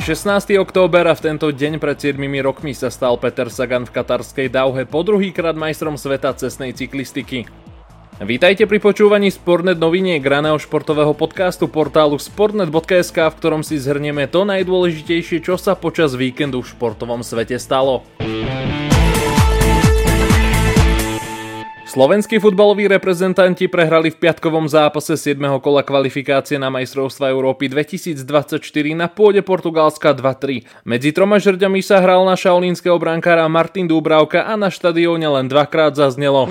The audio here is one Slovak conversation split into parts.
Je 16. október a v tento deň pred 7 rokmi sa stal Peter Sagan v katarskej Dauhe po druhýkrát majstrom sveta cestnej cyklistiky. Vítajte pri počúvaní Sportnet noviniek raného športového podcastu portálu sportnet.sk, v ktorom si zhrnieme to najdôležitejšie, čo sa počas víkendu v športovom svete stalo. Slovenskí futbaloví reprezentanti prehrali v piatkovom zápase 7. kola kvalifikácie na majstrovstva Európy 2024 na pôde Portugalska 2-3. Medzi troma žrďami sa hral na šaolínskeho brankára Martin Dúbravka a na štadióne len dvakrát zaznelo.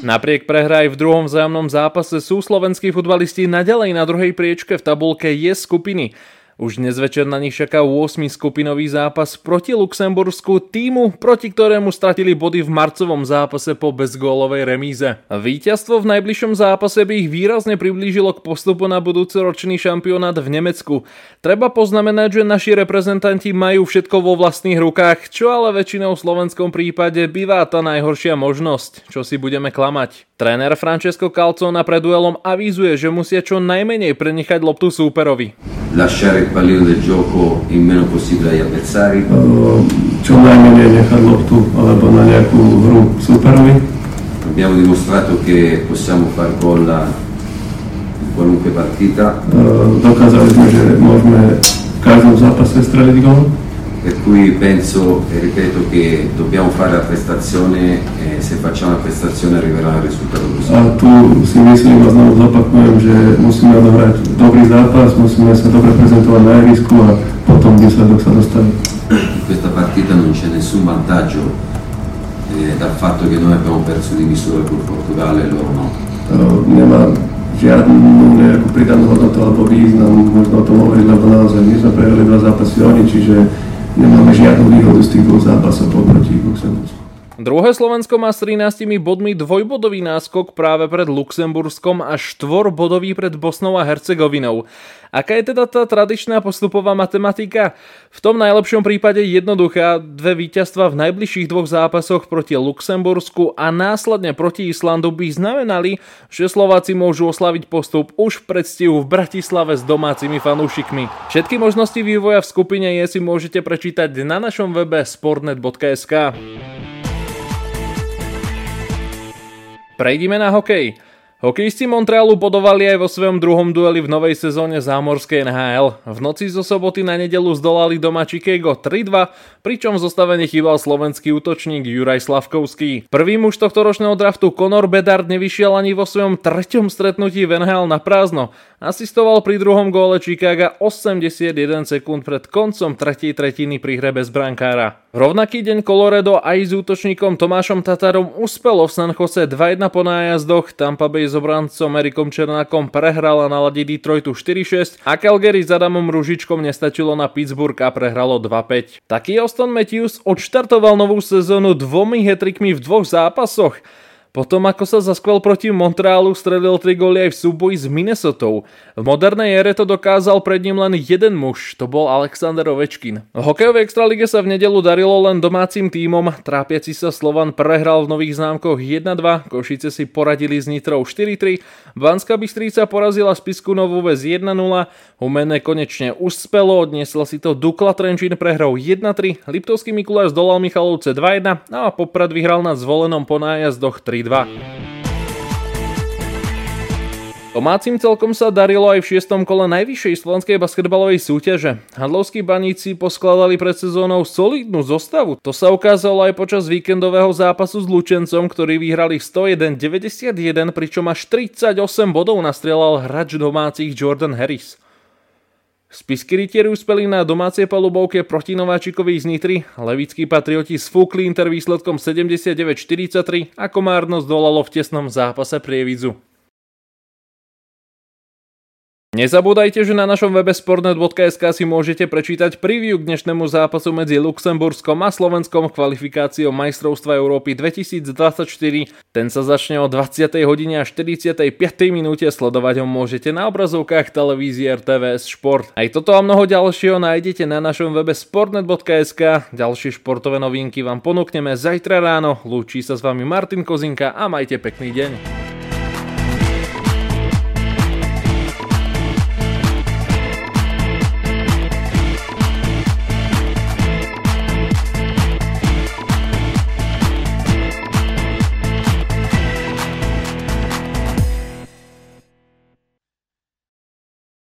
Napriek prehre aj v druhom vzájomnom zápase sú slovenskí futbalisti naďalej na druhej priečke v tabulke je skupiny. Už dnes večer na nich čaká 8. skupinový zápas proti Luxembursku, týmu, proti ktorému stratili body v marcovom zápase po bezgólovej remíze. Víťazstvo v najbližšom zápase by ich výrazne priblížilo k postupu na budúci ročný šampionát v Nemecku. Treba poznamenať, že naši reprezentanti majú všetko vo vlastných rukách, čo ale väčšinou v slovenskom prípade bývá tá najhoršia možnosť, čo si budeme klamať. Tréner Francesco Calzona pred duelom avizuje, že musia čo najmenej prenechať loptu súperovi. Lasciare il pallino del gioco il meno possibile agli avversari. čo najmenej nechať loptu alebo na nejakú hru superovi. Abbiamo dimostrato che possiamo far gol in qualunque partita. Dokázali sme, že môžeme v každom zápase streliť gol. Per cui penso e ripeto che dobbiamo fare la prestazione e se facciamo la prestazione arriverà il risultato giusto. A tu si myslím a znovu zopakujem, že musíme odohrať dobrý zápas, musíme sa dobre prezentovať na ihrisku a potom výsledok sa dostaví. In questa partita non c'è nessun vantaggio eh, dal fatto che noi abbiamo perso di misura col Portogallo e loro no. Nemá žiadnu nejakú pridanú hodnotu alebo význam, možno o tom hovoriť, lebo naozaj my sme prehrali dva zápasy oni, čiže nemáme žiadnu výhodu z tých dvoch zápasov proti Luxembursku. Druhé Slovensko má s 13 bodmi dvojbodový náskok práve pred Luxemburskom a štvorbodový pred Bosnou a Hercegovinou. Aká je teda tá tradičná postupová matematika? V tom najlepšom prípade jednoduchá, dve víťazstva v najbližších dvoch zápasoch proti Luxembursku a následne proti Islandu by znamenali, že Slováci môžu oslaviť postup už v predstihu v Bratislave s domácimi fanúšikmi. Všetky možnosti vývoja v skupine je si môžete prečítať na našom webe sportnet.sk. Prejdime na hokej. Hokejisti Montrealu bodovali aj vo svojom druhom dueli v novej sezóne zámorskej NHL. V noci zo soboty na nedelu zdolali doma Chicago 3-2, pričom v zostave nechýbal slovenský útočník Juraj Slavkovský. Prvý muž tohto ročného draftu Conor Bedard nevyšiel ani vo svojom treťom stretnutí v NHL na prázdno. Asistoval pri druhom góle Chicago 81 sekúnd pred koncom tretej tretiny pri hre bez brankára. Rovnaký deň Colorado aj s útočníkom Tomášom Tatarom uspelo v San Jose 2-1 po nájazdoch, Tampa Bay s obrancom Erikom Černákom prehrala na ladi Detroitu 4-6 a Calgary s Adamom Ružičkom nestačilo na Pittsburgh a prehralo 2-5. Taký Austin Matthews odštartoval novú sezónu dvomi hetrikmi v dvoch zápasoch. Potom ako sa zaskvel proti Montrealu, stredil 3 góly aj v súboji s Minnesotou. V modernej ére to dokázal pred ním len jeden muž, to bol Alexander Ovečkin. V hokejovej extralige sa v nedelu darilo len domácim tímom, trápiaci sa Slovan prehral v nových známkoch 1-2, Košice si poradili s Nitrou 4-3, Banská Bystrica porazila Spisku Novú Ves 1-0, Humenné konečne uspelo, odniesla si to Dukla Trenčín prehrou 1-3, Liptovský Mikuláš zdolal Michalovce 2-1 a Poprad vyhral na zvolenom po nájazdoch 3 Domácim celkom sa darilo aj v šiestom kole najvyššej slovenskej basketbalovej súťaže. Hadlovskí baníci poskladali pred sezónou solidnú zostavu. To sa ukázalo aj počas víkendového zápasu s Lučencom, ktorí vyhrali 101-91, pričom až 38 bodov nastrelal hráč domácich Jordan Harris. Spisky rytieri uspeli na domácej palubovke proti Nováčikovi z Nitry, levickí patrioti sfúkli Inter výsledkom 79-43 a Komárno zdolalo v tesnom zápase Prievidzu. Nezabúdajte, že na našom webe sportnet.sk si môžete prečítať preview k dnešnému zápasu medzi Luxemburskom a Slovenskom kvalifikáciou majstrovstva Európy 2024. Ten sa začne o 20. hodine a 45. minúte, sledovať ho môžete na obrazovkách televízie RTVS Šport. Aj toto a mnoho ďalšieho nájdete na našom webe sportnet.sk. Ďalšie športové novinky vám ponúkneme zajtra ráno. Lúči sa s vami Martin Kozinka a majte pekný deň.